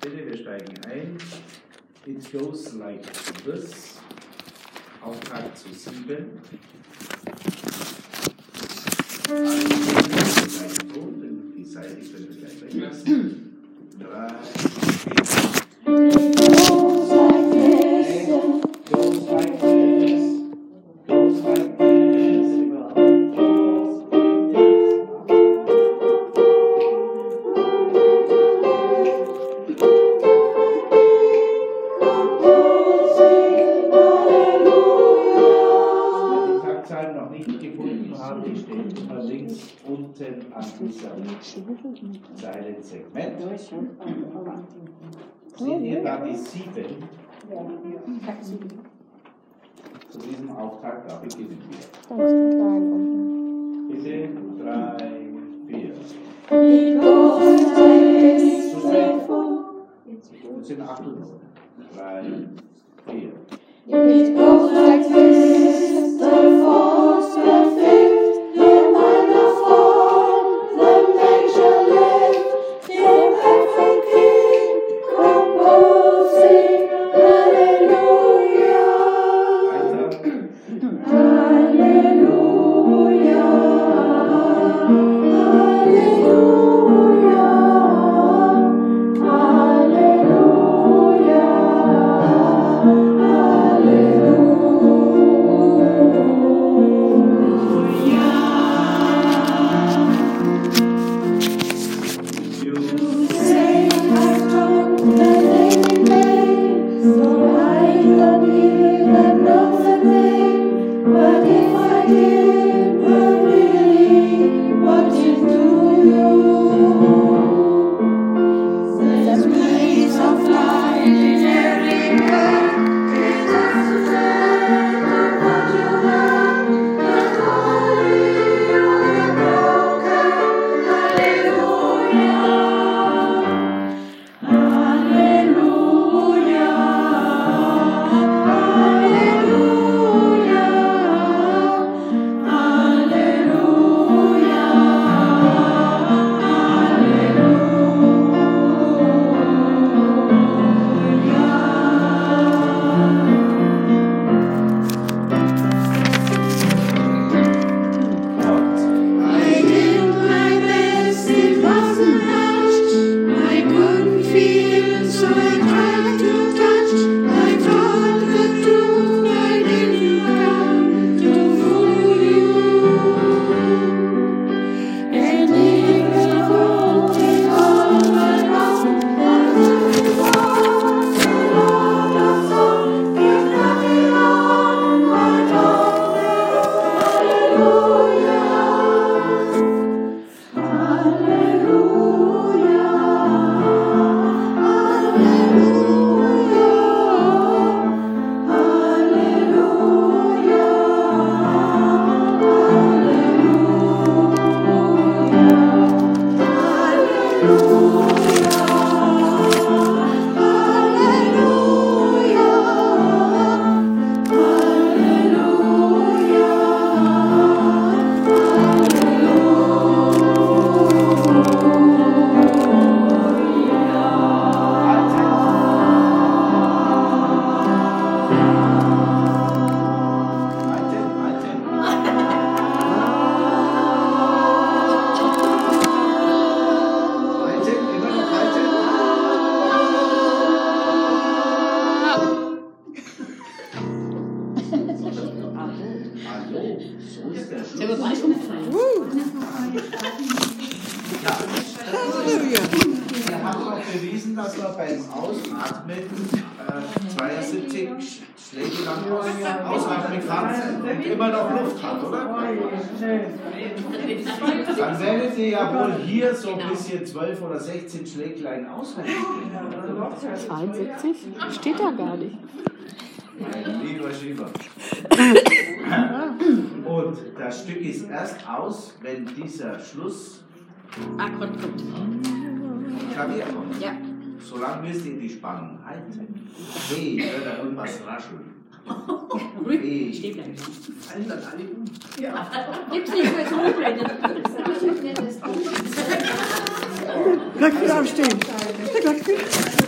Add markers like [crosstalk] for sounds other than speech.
Bitte, wir steigen ein. It goes like this. Auftrag zu sieben. Die stehen immer links unten an dieser Zeilensegment. Seht ihr da die sieben? Zu diesem Auftakt, da beginnen wir. Bitte, drei, vier. Zu spät. Das sind acht Uhr. Drei, vier. It goes like this, the fourth, the Hallo, so ist der Schluss. Ja. Wir haben auch bewiesen, dass wir beim Ausatmen äh, 72 Sch- Schläge lang aus, ausatmen kann und immer noch Luft hat, oder? Dann werdet ihr ja wohl hier so ein bisschen 12 oder 16 Schläglein aushalten können. 72? Steht da gar nicht. Mein lieber Schiefer. Das Stück ist erst aus, wenn dieser Schluss Akkord kommt. Klavier kommt. Ja. Solange müsst ihr die Spannung halten. Hey, hört da irgendwas rascheln. [laughs] Ruhig. Hey. Stehen bleiben. Fallen dann alle um. [laughs] Gibt's nicht mehr zu hochblenden. Gleich wieder aufstehen. Gleich wieder.